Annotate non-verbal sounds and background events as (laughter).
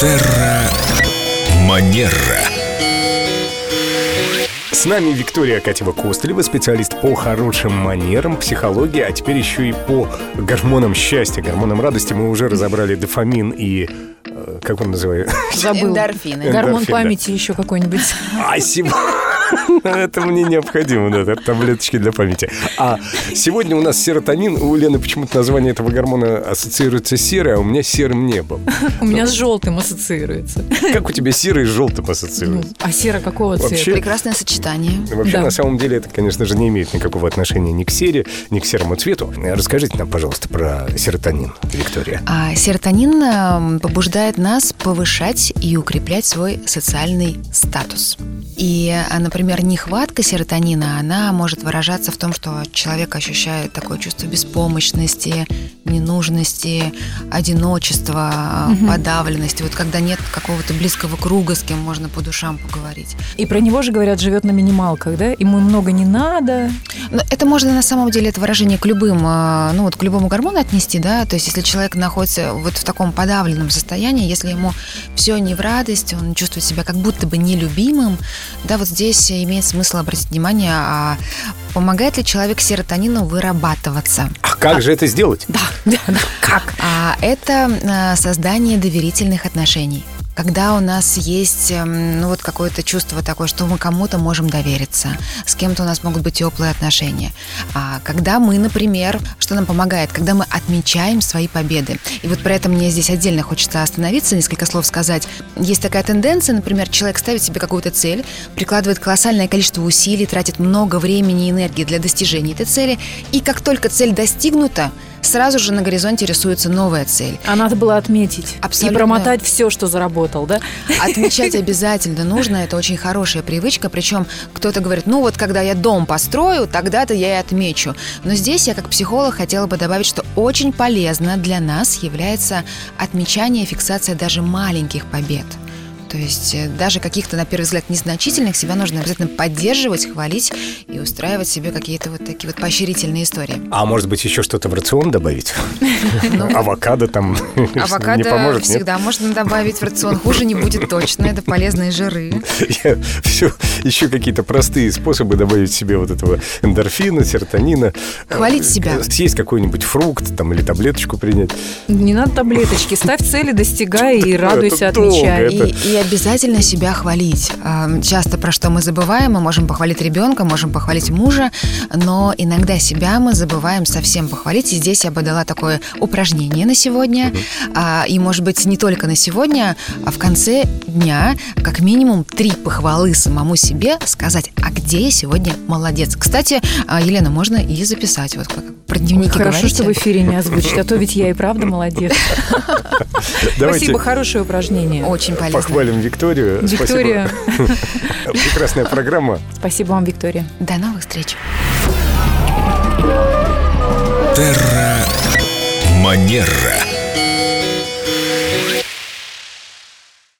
Терра Манера. С нами Виктория Катева-Костылева, специалист по хорошим манерам, психологии, а теперь еще и по гормонам счастья, гормонам радости. Мы уже разобрали дофамин и... э, Как он называется? Забыл. Эндорфины. Гормон Эндорфин, да. памяти еще какой-нибудь. А сегодня... (laughs) Это мне необходимо, да, таблеточки для памяти. А сегодня у нас серотонин. У Лены почему-то название этого гормона ассоциируется с серой, а у меня серым небом. (laughs) У меня с желтым ассоциируется. (laughs) Как у тебя серый с желтым Ну, ассоциируется? а сера какого цвета? Прекрасное сочетание. Вообще, на самом деле, это, конечно же, не имеет никакого отношения ни к сере, ни к серому цвету. Расскажите нам, пожалуйста, про серотонин, Виктория. А серотонин эм, побуждает нас повышать и укреплять свой социальный статус. И, а, например, нехватка серотонина, она может выражаться в том, что человек ощущает такое чувство беспомощности, ненужности, одиночества, Мгм. подавленности. Вот когда нет какого-то близкого круга, с кем можно по душам поговорить. И про него же говорят, живет на минималках, да? Ему много не надо. Но это можно на самом деле это выражение к любым, э, ну вот к любому гормону отнести, да. То есть если человек находится вот в таком подавленном состоянии, если ему все не в радость, он чувствует себя как будто бы нелюбимым, да, вот здесь имеет смысл обратить внимание, а помогает ли человек серотонину вырабатываться? А как же это сделать? Да, (laughs) да, да. Как? А это э, создание доверительных отношений. Когда у нас есть эм, ну, вот какое-то чувство такое, что мы кому-то можем довериться, с кем-то у нас могут быть теплые отношения. А когда мы, например, что нам помогает, когда мы отмечаем свои победы. И вот про это мне здесь отдельно хочется остановиться, несколько слов сказать. Есть такая тенденция, например, человек ставит себе какую-то цель, прикладывает колоссальное количество усилий, тратит много времени и энергии для достижения этой цели, и как только цель достигнута, сразу же на горизонте рисуется новая цель. А надо было отметить. Абсолютно. И промотать все, что заработал, да? Отмечать (laughs) обязательно нужно, это очень хорошая привычка, причем кто-то говорит, ну вот когда я дом построю, тогда-то я и отмечу. Но здесь я как психолог хотела бы добавить, что очень полезно для нас является отмечание фиксация даже маленьких побед. То есть э, даже каких-то, на первый взгляд, незначительных себя нужно обязательно поддерживать, хвалить и устраивать себе какие-то вот такие вот поощрительные истории. А может быть, еще что-то в рацион добавить? Авокадо там (laughs) не поможет, нет? всегда можно добавить в рацион. Хуже не будет точно. Это полезные жиры. Я все, еще какие-то простые способы добавить себе вот этого эндорфина, серотонина. Хвалить Э, себя. Съесть какой-нибудь фрукт там или таблеточку принять. Не надо таблеточки. Ставь цели, достигай и радуйся, Это долго, отмечай. и обязательно себя хвалить. А, Часто про что мы забываем, мы можем похвалить ребенка, можем похвалить мужа, но иногда себя мы забываем совсем похвалить. И здесь я бы дала такое упражнение на сегодня. А, И, может быть, не только на сегодня, а в конце дня как минимум три похвалы самому себе сказать, а где я сегодня молодец. Кстати, а, Елена, можно и записать. Вот как про дневники Хорошо, говорите. что в эфире не озвучить, а то ведь я и правда молодец. (laughs) Давайте Спасибо, хорошее упражнение. Очень полезно. похвалим Викторию. Виктория. (laughs) Прекрасная программа. спасибо вам, Виктория. До новых встреч. Терра Манера.